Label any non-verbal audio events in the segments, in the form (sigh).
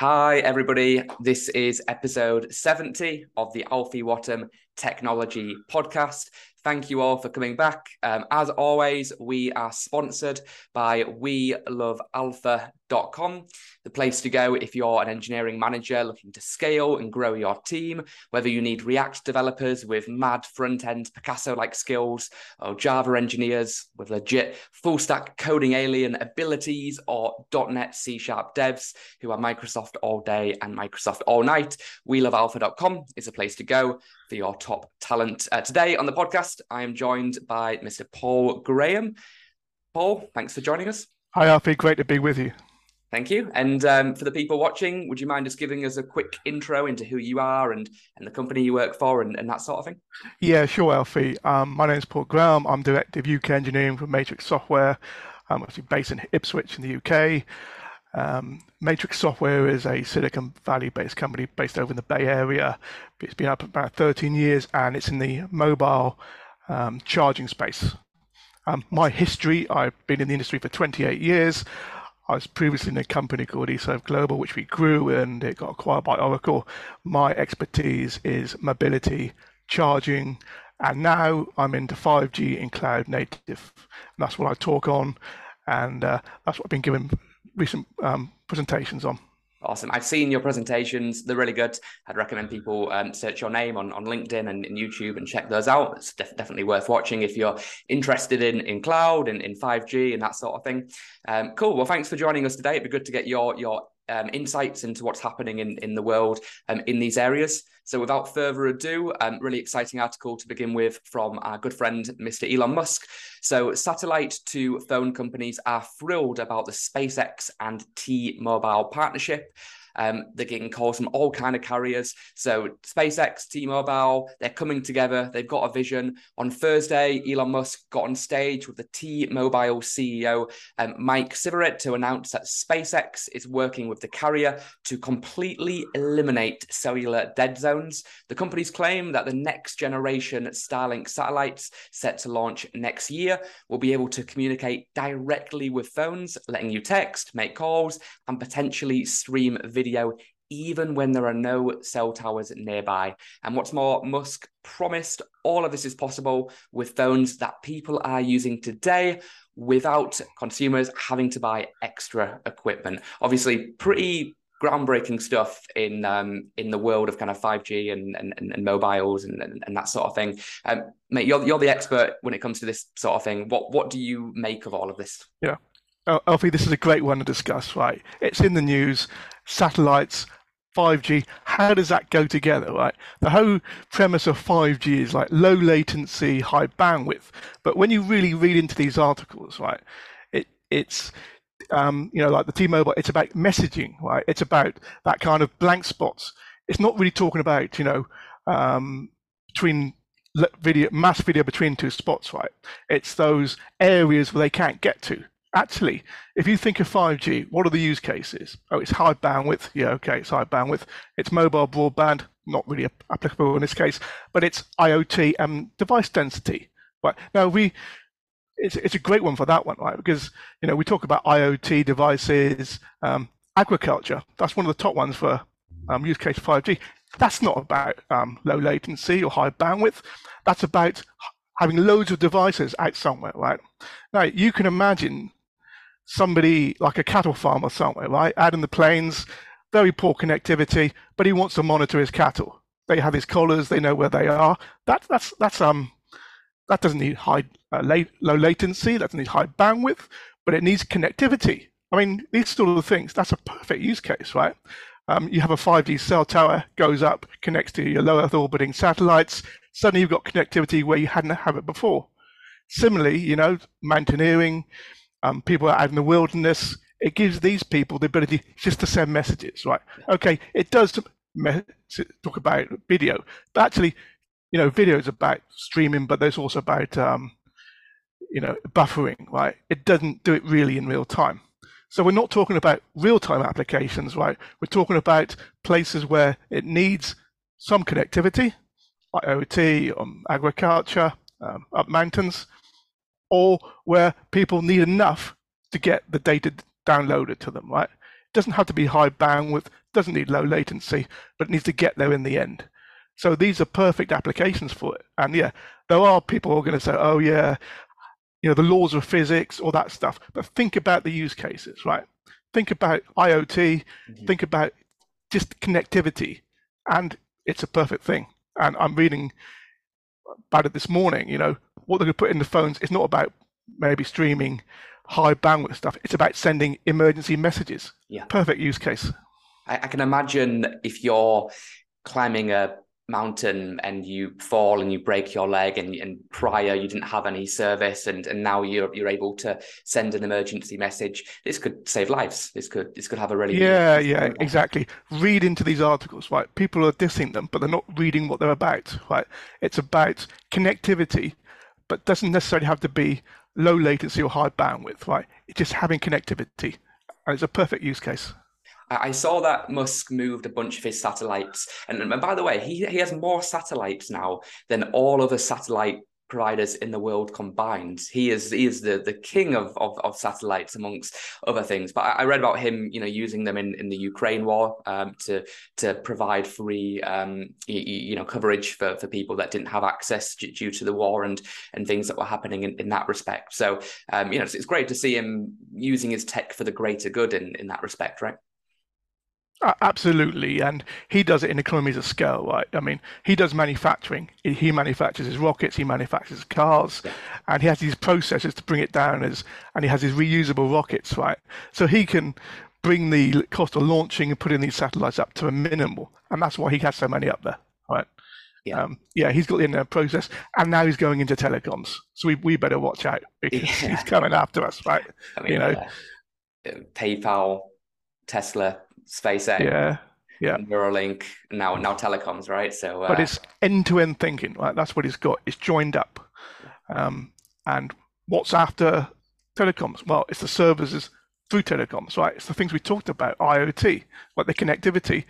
Hi, everybody. This is episode 70 of the Alfie Whattam Technology Podcast. Thank you all for coming back. Um, as always, we are sponsored by We Love Alfa the place to go if you're an engineering manager looking to scale and grow your team, whether you need React developers with mad front end Picasso like skills, or Java engineers with legit full stack coding alien abilities, or .NET C sharp devs who are Microsoft all day and Microsoft all night. We love alfa.com is a place to go for your top talent. Uh, today on the podcast, I am joined by Mr. Paul Graham. Paul, thanks for joining us. Hi, Alfie. Great to be with you. Thank you. And um, for the people watching, would you mind just giving us a quick intro into who you are and, and the company you work for and, and that sort of thing? Yeah, sure, Alfie. Um, my name is Paul Graham. I'm Director of UK Engineering for MATRIXX Software. I'm actually based in Ipswich in the UK. Um, MATRIXX Software is a Silicon Valley based company based over in the Bay Area. It's been up about 13 years and it's in the mobile um, charging space. Um, my history I've been in the industry for 28 years. I was previously in a company called eServGlobal, which we grew and it got acquired by Oracle. My expertise is mobility, charging, and now I'm into 5G in cloud native. And that's what I talk on, and uh, that's what I've been given recent um, presentations on. Awesome. I've seen your presentations. They're really good. I'd recommend people um, search your name on, on LinkedIn and, and YouTube and check those out. It's def- definitely worth watching if you're interested in, in cloud and in 5G and that sort of thing. Um, cool. Well, thanks for joining us today. It'd be good to get your, your um, insights into what's happening in, in the world um, in these areas. So, without further ado, um, really exciting article to begin with from our good friend, Mr. Elon Musk. So, satellite to phone companies are thrilled about the SpaceX and T Mobile partnership. Um, they're getting calls from all kind of carriers. So SpaceX, T-Mobile, they're coming together. They've got a vision. On Thursday, Elon Musk got on stage with the T-Mobile CEO um, Mike Sievert to announce that SpaceX is working with the carrier to completely eliminate cellular dead zones. The companies claim that the next generation Starlink satellites set to launch next year will be able to communicate directly with phones, letting you text, make calls, and potentially stream video video even when there are no cell towers nearby. And what's more, Musk promised all of this is possible with phones that people are using today without consumers having to buy extra equipment. Obviously, pretty groundbreaking stuff in um, in the world of kind of 5G and and, and mobiles and, and, and that sort of thing. Um, mate, you're you're the expert when it comes to this sort of thing. What what do you make of all of this? Yeah. Alfie, this is a great one to discuss, right? It's in the news, satellites, 5G, how does that go together, right? The whole premise of 5G is like low latency, high bandwidth. But when you really read into these articles, right, it, it's, um, you know, like the T-Mobile, it's about messaging, right? It's about that kind of blank spots. It's not really talking about, you know, um, between video, mass video between two spots, right? It's those areas where they can't get to actually, if you think of 5G, what are the use cases? Oh, it's high bandwidth. Yeah, okay, it's high bandwidth. It's mobile broadband, not really applicable in this case, but it's IoT and device density. Right now, we it's it's a great one for that one, right? Because you know we talk about IoT devices, um, agriculture. That's one of the top ones for um, use case 5G. That's not about um, low latency or high bandwidth. That's about having loads of devices out somewhere, right? Now you can imagine somebody like a cattle farmer somewhere, right? Out in the plains, very poor connectivity, but he wants to monitor his cattle. They have his collars, they know where they are. That, that's, that's, um, that doesn't need high, uh, late, low latency, that doesn't need high bandwidth, but it needs connectivity. I mean, these sort of things, that's a perfect use case, right? Um, you have a 5G cell tower, goes up, connects to your low Earth orbiting satellites. Suddenly you've got connectivity where you hadn't had it before. Similarly, you know, mountaineering, um, people out in the wilderness. It gives these people the ability just to send messages, right? Okay, it does talk about video, but actually, you know, video is about streaming, but there's also about, um, you know, buffering, right? It doesn't do it really in real time. So we're not talking about real-time applications, right? We're talking about places where it needs some connectivity, IoT, um, agriculture, um, up mountains, or where people need enough to get the data downloaded to them, right? It doesn't have to be high bandwidth, doesn't need low latency, but it needs to get there in the end. So these are perfect applications for it. And yeah, there are people who are going to say, oh, yeah, you know, the laws of physics, all that stuff. But think about the use cases, right? Think about IoT, mm-hmm. think about just connectivity, and it's a perfect thing. And I'm reading about it this morning. You know, what they're going to put in the phones is not about maybe streaming high bandwidth stuff. It's about sending emergency messages. Yeah. Perfect use case. I, I can imagine if you're climbing a mountain and you fall and you break your leg and, and prior you didn't have any service and, and now you're you're able to send an emergency message. This could save lives. This could this could have a really yeah yeah exactly. Read into these articles right? People are dissing them but they're not reading what they're about right? It's about connectivity but doesn't necessarily have to be low latency or high bandwidth right? It's just having connectivity and it's a perfect use case I saw that Musk moved a bunch of his satellites, and, and by the way, he he has more satellites now than all other satellite providers in the world combined. He is he is the the king of of, of satellites amongst other things. But I, I, read about him, you know, using them in, in the Ukraine war um, to to provide free um, you, you, know coverage for, for people that didn't have access due to the war and and things that were happening in, in that respect. So um, you know, it's, it's great to see him using his tech for the greater good in in that respect, right? Absolutely, and he does it in economies of scale, right? I mean, he does manufacturing. He manufactures his rockets, he manufactures cars, and he has these processes to bring it down as, and he has his reusable rockets, right? So he can bring the cost of launching and putting these satellites up to a minimal, and that's why he has so many up there, right? Yeah, um, yeah, he's got the in process, and now he's going into telecoms. So we, we better watch out (laughs) because yeah. he's coming after us, right? I mean, you know, uh, PayPal, Tesla, SpaceX, yeah, yeah, Neuralink, now now telecoms, right? So, uh, but it's end-to-end thinking, right? That's what it's got. It's joined up, um, and what's after telecoms? Well, it's the services through telecoms, right? It's the things we talked about, IoT, like the connectivity,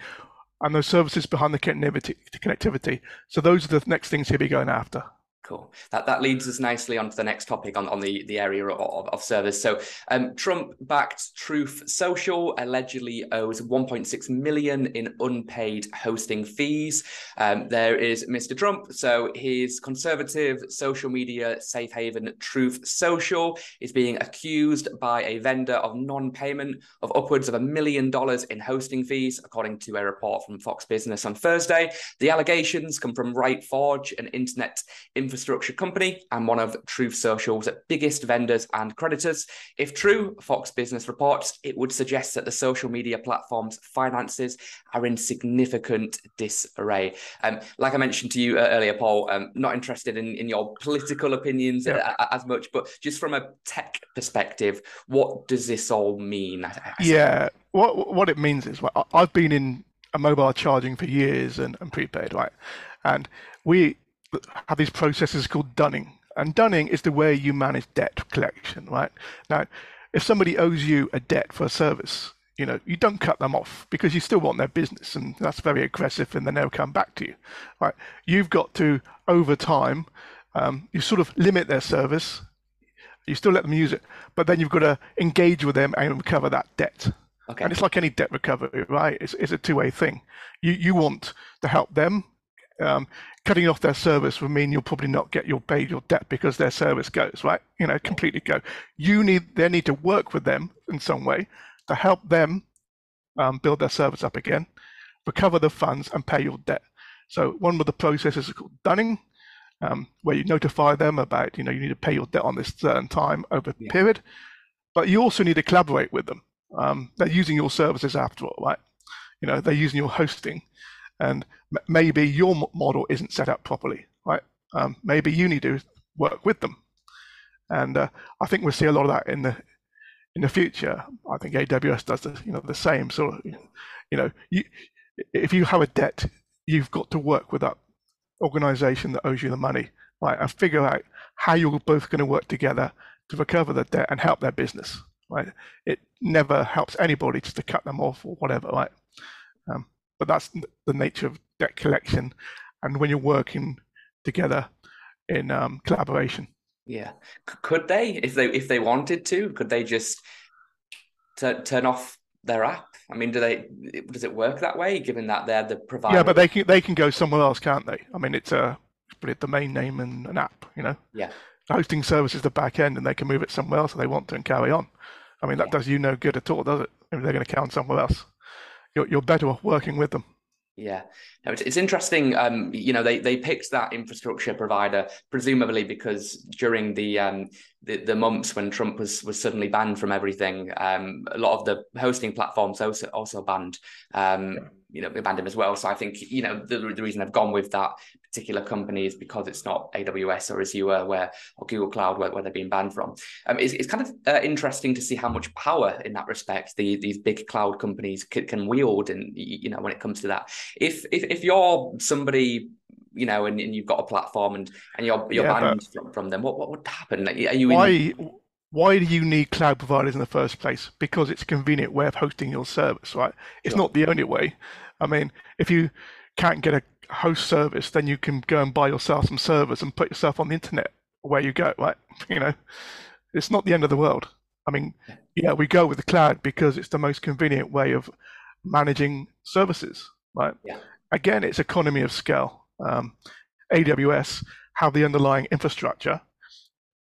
and those services behind the connectivity. connectivity. So those are the next things he'll be going after. Cool. That that leads us nicely on to the next topic on, on the, the area of, of service. So um, Trump backed Truth Social allegedly owes 1.6 million in unpaid hosting fees. Um, there is Mr. Trump. So his conservative social media safe haven Truth Social is being accused by a vendor of non-payment of upwards of a million dollars in hosting fees, according to a report from Fox Business on Thursday. The allegations come from RightForge, an internet infrastructure infrastructure company and one of Truth Social's biggest vendors and creditors. If true, Fox Business reports, it would suggest that the social media platform's finances are in significant disarray. Um, like I mentioned to you uh, earlier, Paul, um, not interested in, in your political opinions yeah. as much, but just from a tech perspective, what does this all mean? Yeah, what what it means is well, I've been in a mobile charging for years and, and prepaid, right? And we have these processes called dunning. And dunning is the way you manage debt collection, right? Now, if somebody owes you a debt for a service, you know, you don't cut them off because you still want their business, and that's very aggressive, and they never come back to you, right? You've got to, over time, um, you sort of limit their service. You still let them use it, but then you've got to engage with them and recover that debt. Okay. And it's like any debt recovery, right? It's, it's a two-way thing. You you want to help them um, cutting off their service would mean you'll probably not get your paid your debt because their service goes right? You know completely go. You need they need to work with them in some way to help them um, build their service up again recover the funds and pay your debt. So one of the processes is called dunning um, where you notify them about you know you need to pay your debt on this certain time over yeah. period. But you also need to collaborate with them. Um, they're using your services after all right? You know they're using your hosting and maybe your model isn't set up properly, right? Um, maybe you need to work with them, and uh, I think we'll see a lot of that in the in the future. I think AWS does the you know the same sort of you know you if you have a debt, you've got to work with that organization that owes you the money, right, and figure out how you're both going to work together to recover the debt and help their business, right? It never helps anybody just to cut them off or whatever, right? Um, but that's the nature of debt collection and when you're working together in um, collaboration yeah could they if they if they wanted to could they just t- turn off their app? I mean, do they does it work that way? Given that they're the provider. Yeah, but they can they can go somewhere else, can't they? I mean, it's a but a domain name and an app. You know. Yeah. Hosting service is the back end, and they can move it somewhere else if they want to and carry on. I mean, that yeah. does you no good at all, does it? If they're going to count somewhere else, you're you're better off working with them. Yeah, no, it's, it's interesting. Um, you know, they they picked that infrastructure provider presumably because during the um the, the months when Trump was was suddenly banned from everything, um, a lot of the hosting platforms also also banned. Um, you know abandon as well. So I think you know the, the reason I've gone with that particular company is because it's not AWS or Azure where or Google Cloud where, where they're being banned from. Um, it's, it's kind of uh, interesting to see how much power in that respect the, these big cloud companies can, can wield, and you know when it comes to that. If if if you're somebody you know, and, and you've got a platform and and you're you're yeah, banned from, from them, what what would happen? Are you why in... why do you need cloud providers in the first place? Because it's a convenient way of hosting your service, right? It's sure. not the only way. I mean, if you can't get a host service, then you can go and buy yourself some servers and put yourself on the internet where you go, right? (laughs) You know, it's not the end of the world. I mean, yeah, we go with the cloud because it's the most convenient way of managing services, right? Yeah. Again, it's economy of scale. Um, AWS have the underlying infrastructure,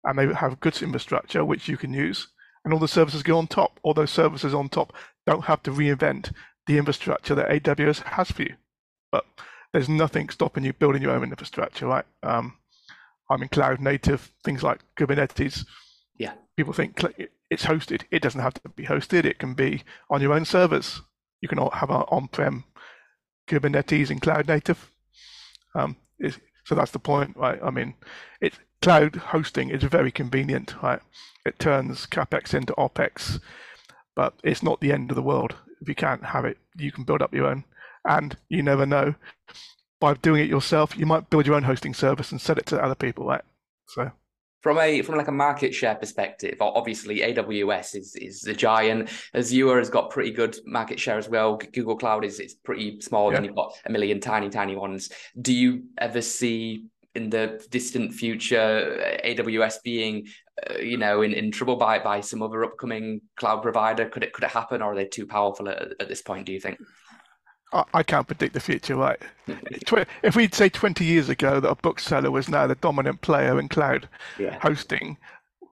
and they have good infrastructure which you can use, and all the services go on top. All those services on top don't have to reinvent the infrastructure that AWS has for you. But there's nothing stopping you building your own infrastructure, right? Um, I mean, cloud native things like Kubernetes. Yeah. People think it's hosted. It doesn't have to be hosted. It can be on your own servers. You can have an on-prem Kubernetes and cloud native. Um, so that's the point, right? I mean, it's cloud hosting is very convenient, right? It turns capex into opex, but it's not the end of the world. If you can't have it, you can build up your own. And you never know. By doing it yourself, you might build your own hosting service and sell it to other people, right? So from a from like a market share perspective, obviously AWS is is the giant. Azure has got pretty good market share as well. Google Cloud is is pretty small. Yeah. Then you've got a million tiny tiny ones. Do you ever see in the distant future AWS being uh, you know in, in trouble by by some other upcoming cloud provider? Could it could it happen, or are they too powerful at, at this point? Do you think? I, can't predict the future, right? if we'd say 20 years ago that a bookseller was now the dominant player in cloud yeah. hosting,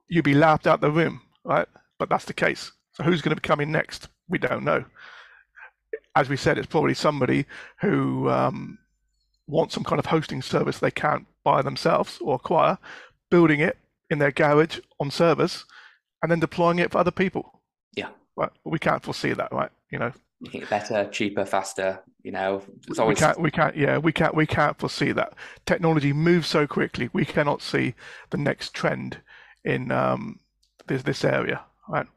you'd be laughed out the room, right? But that's the case. So who's going to be coming next? We don't know. As we said, it's probably somebody who um, wants some kind of hosting service they can't buy themselves or acquire, building it in their garage on servers, and then deploying it for other people. Yeah. Right. We can't foresee that, right? You know, better, cheaper, faster. You know, it's always we can't, we can't, yeah, we can't, we can't foresee that. Technology moves so quickly. We cannot see the next trend in um, this this area, right?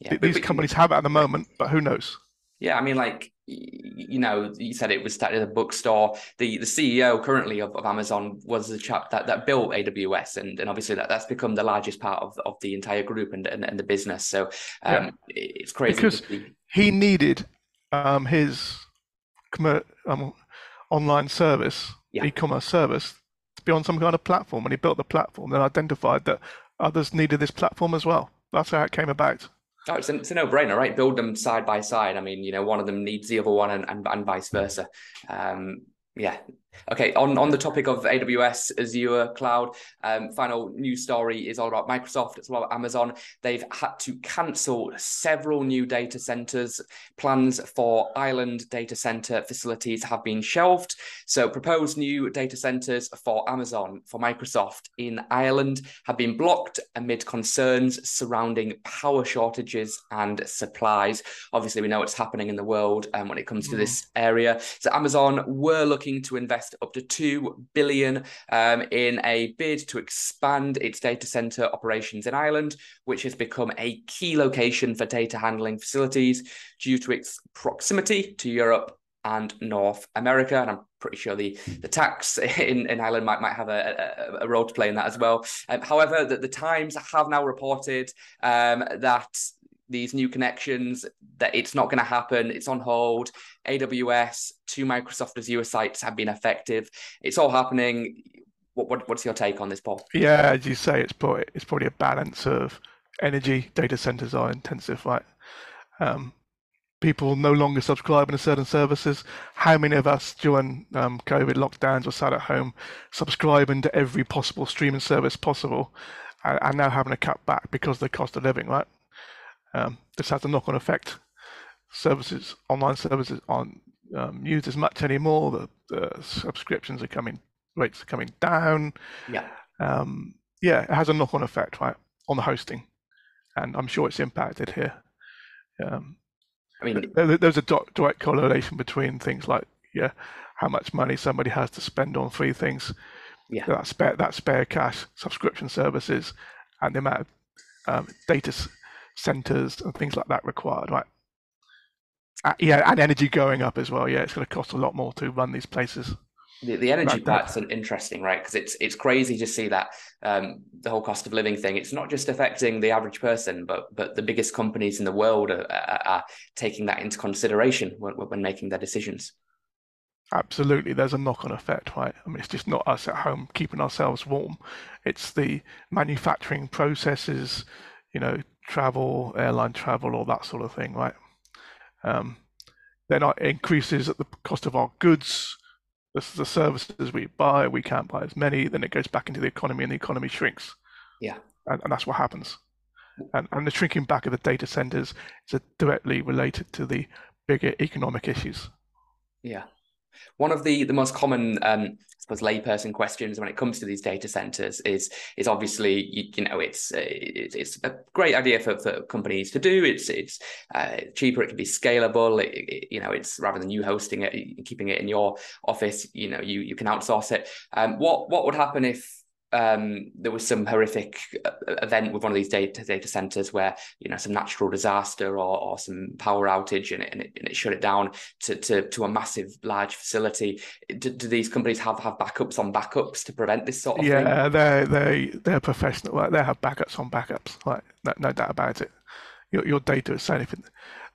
Yeah, These companies have it at the moment, but who knows? Yeah, I mean, like you know, you said it was started at a bookstore. The the CEO currently of, of Amazon was the chap that, that built AWS, and, and obviously that, that's become the largest part of, of the entire group and, and, and the business. So um, yeah. it's crazy because he needed um, his um, online service, yeah. e-commerce service, to be on some kind of platform, and he built the platform and identified that others needed this platform as well. That's how it came about. Oh, it's a, it's a no-brainer, right? Build them side by side. I mean, you know, one of them needs the other one, and and, and vice versa. Um, yeah. Okay. On on the topic of AWS, Azure Cloud, um, final news story is all about Microsoft. It's all about Amazon. They've had to cancel several new data centers. Plans for Ireland data center facilities have been shelved. So proposed new data centers for Amazon for Microsoft in Ireland have been blocked amid concerns surrounding power shortages and supplies. Obviously, we know what's happening in the world um, when it comes to mm. this area. So Amazon were looking to invest up to two billion um, in a bid to expand its data center operations in Ireland, which has become a key location for data handling facilities due to its proximity to Europe and North America. And I'm pretty sure the, the tax (laughs) in, in Ireland might, might have a, a, a role to play in that as well. Um, however, the, the Times have now reported um, that these new connections that it's not going to happen it's on hold. Aws to microsoft azure sites have been effective. It's all happening. What, what, what's your take on this paul? Yeah as you say it's probably it's probably a balance of energy data centers are intensive right um, people no longer subscribing to certain services. How many of us during um, COVID lockdowns were sat at home subscribing to every possible streaming service possible and, and now having to cut back because of the cost of living, right? Um, this has a knock on effect. Services, online services aren't um, used as much anymore. The, the, subscriptions are coming, rates are coming down. Yeah. Um, yeah, it has a knock on effect, right, on the hosting. And I'm sure it's impacted here. Um, I mean, there's a direct correlation between things like yeah, how much money somebody has to spend on free things, yeah, that spare that spare cash, subscription services, and the amount of um, data centers and things like that required, right? Uh, yeah, and energy going up as well. Yeah, it's going to cost a lot more to run these places. The, the energy part's interesting, right? Because it's it's crazy to see that um, the whole cost of living thing. It's not just affecting the average person, but but the biggest companies in the world are, are, are taking that into consideration when, when making their decisions. Absolutely, there's a knock-on effect, right? I mean, it's just not us at home keeping ourselves warm; it's the manufacturing processes, you know, travel, airline travel, all that sort of thing, right? Um, then it increases at the cost of our goods this is the services we buy, we can't buy as many, then it goes back into the economy and the economy shrinks. Yeah. And, and that's what happens. And, and the shrinking back of the data centers is directly related to the bigger economic issues. Yeah. One of the, the most common, um, I suppose, layperson questions when it comes to these data centers is is obviously you, you know it's, it's, it's a great idea for, for companies to do. It's it's uh, cheaper. It can be scalable. It, it, you know, it's rather than you hosting it, keeping it in your office. You know, you you can outsource it. Um, what what would happen if um, there was some horrific uh, event with one of these data data centers where you know some natural disaster or, or some power outage and it, and it, and it shut it down to, to to a massive large facility. Do, do, these companies have have backups on backups to prevent this sort of yeah, thing? they they they're professional. Like they have backups on backups. Like no, no doubt about it. Your your data is safe.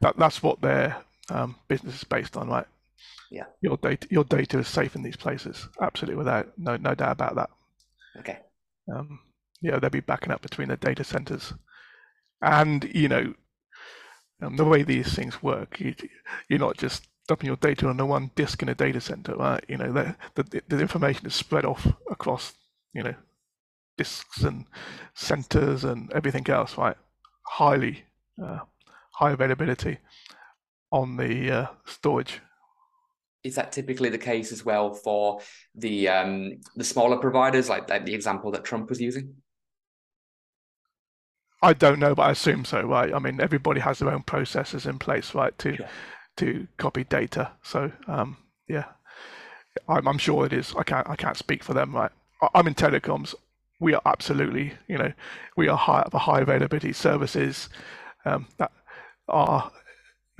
That that's what their um, business is based on, right? Yeah. Your data your data is safe in these places. Absolutely, without no no doubt about that. Okay. Um, yeah, they'll be backing up between the data centers, and you know, um, the way these things work, you, you're not just dumping your data on the one disk in a data center, right? You know, the, the, the information is spread off across, you know, disks and centers and everything else, right? Highly uh, high availability on the uh, storage is that typically the case as well for the um, the smaller providers, like, like the example that Trump was using? I don't know, but I assume so, right? I mean, everybody has their own processes in place, right, to to copy data. So, um, yeah, I'm, I'm, sure it is. I can't I can't speak for them, right? I'm in telecoms. We are absolutely, you know, we are high the high availability services um, that are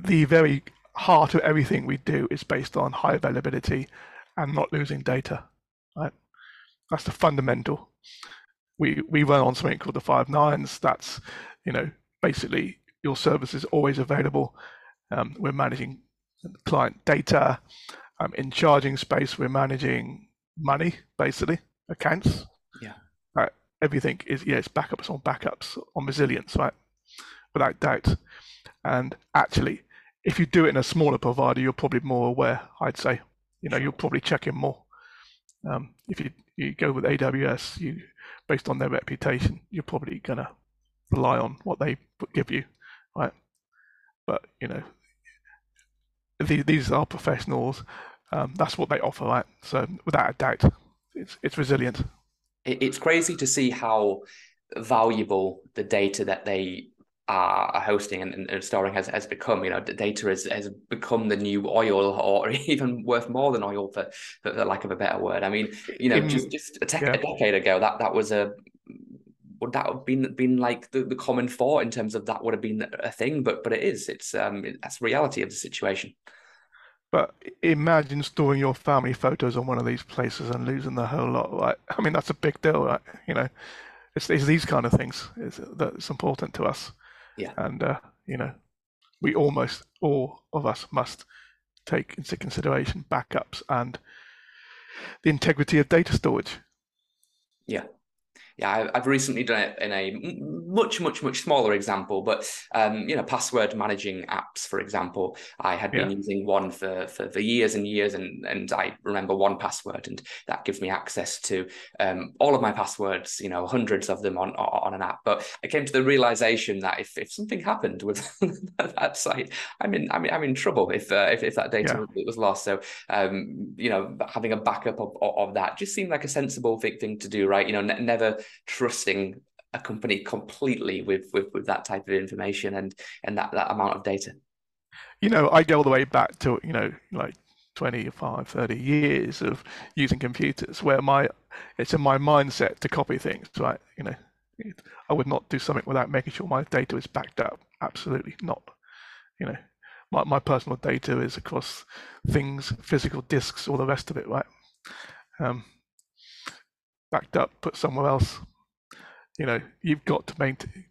the very heart of everything we do is based on high availability and not losing data. Right? That's the fundamental. We we run on something called the five nines. That's you know basically your service is always available. Um, we're managing client data. Um, in charging space, we're managing money basically accounts. Yeah. Right. Everything is yeah, it's backups on backups on resilience, right? Without doubt. And actually, if you do it in a smaller provider, you're probably more aware. I'd say, you know, you're probably checking more. Um, if you you go with AWS, you based on their reputation, you're probably gonna rely on what they give you, right? But you know, these these are professionals. Um, that's what they offer, right? So without a doubt, it's it's resilient. It's crazy to see how valuable the data that they are hosting and, and, storing has, has become. You know, data has, has become the new oil, (laughs) or even worth more than oil, for, for the lack of a better word. I mean, you know, In, just just a, te- yeah. a, decade ago, that that was a would that have been been like the, the common thought in terms of that would have been a thing, but but it is. It's um it, that's reality of the situation. But imagine storing your family photos on one of these places and losing the whole lot. Right? I mean, that's a big deal, right? You know, it's, it's these kind of things that's important to us. Yeah. And, uh, you know, we almost all of us must take into consideration backups and the integrity of data storage. Yeah. Yeah, I've recently done it in a much, much, much smaller example, but um, you know, password managing apps, for example, I had been yeah. using one for, for, for years and years, and and I remember 1Password, and that gives me access to um, all of my passwords, you know, hundreds of them on on an app. But I came to the realization that if, if something happened with (laughs) that site, I'm in I'm in, I'm in trouble if uh, if, if that data yeah. was lost. So um, you know, having a backup of, of, that just seemed like a sensible thing to do, right? You know, ne- never trusting a company completely with, with with that type of information and and that that amount of data. You know, I go all the way back to you know like 25, 30 years of using computers where my it's in my mindset to copy things, right? You know, I would not do something without making sure my data is backed up. Absolutely not. You know, my, my personal data is across things, physical disks, all the rest of it, right? Um, backed up, put somewhere else. You know, you've got to maintain,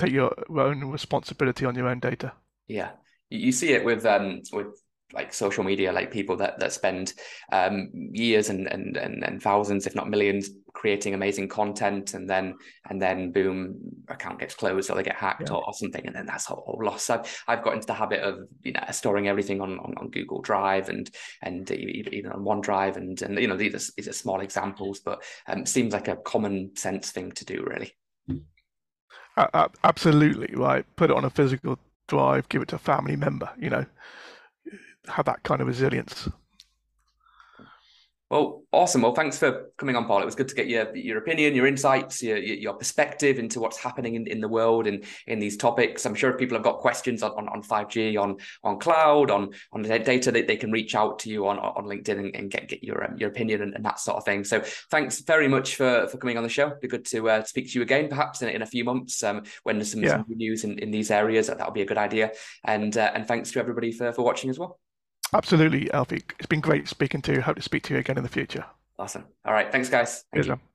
take your own responsibility on your own data. Yeah, you see it with um with like social media, like people that that spend um, years and, and and and thousands, if not millions, creating amazing content, and then and then boom, account gets closed or they get hacked yeah. or, or, something, and then that's all, lost. So I've, I've got into the habit of you know storing everything on, on, on Google Drive and and even on OneDrive, and and you know these are, these are small examples, but um, seems like a common sense thing to do, really. Absolutely right. Put it on a physical drive, give it to a family member. You know, have that kind of resilience. Well, awesome. Well, thanks for coming on, Paul. It was good to get your your opinion, your insights, your your perspective into what's happening in, in the world and in these topics. I'm sure people have got questions on, on, on 5G, on on cloud, on on data that they can reach out to you on on LinkedIn and, and get get your um, your opinion and, and, that sort of thing. So, thanks very much for for coming on the show. It'd be good to uh, speak to you again, perhaps in, in a few months um, when there's some, yeah. some news in, in these areas. That would be a good idea. And uh, and thanks to everybody for for watching as well. Absolutely, Alfie. It's been great speaking to you. Hope to speak to you again in the future. Awesome. All right. Thanks, guys. Thank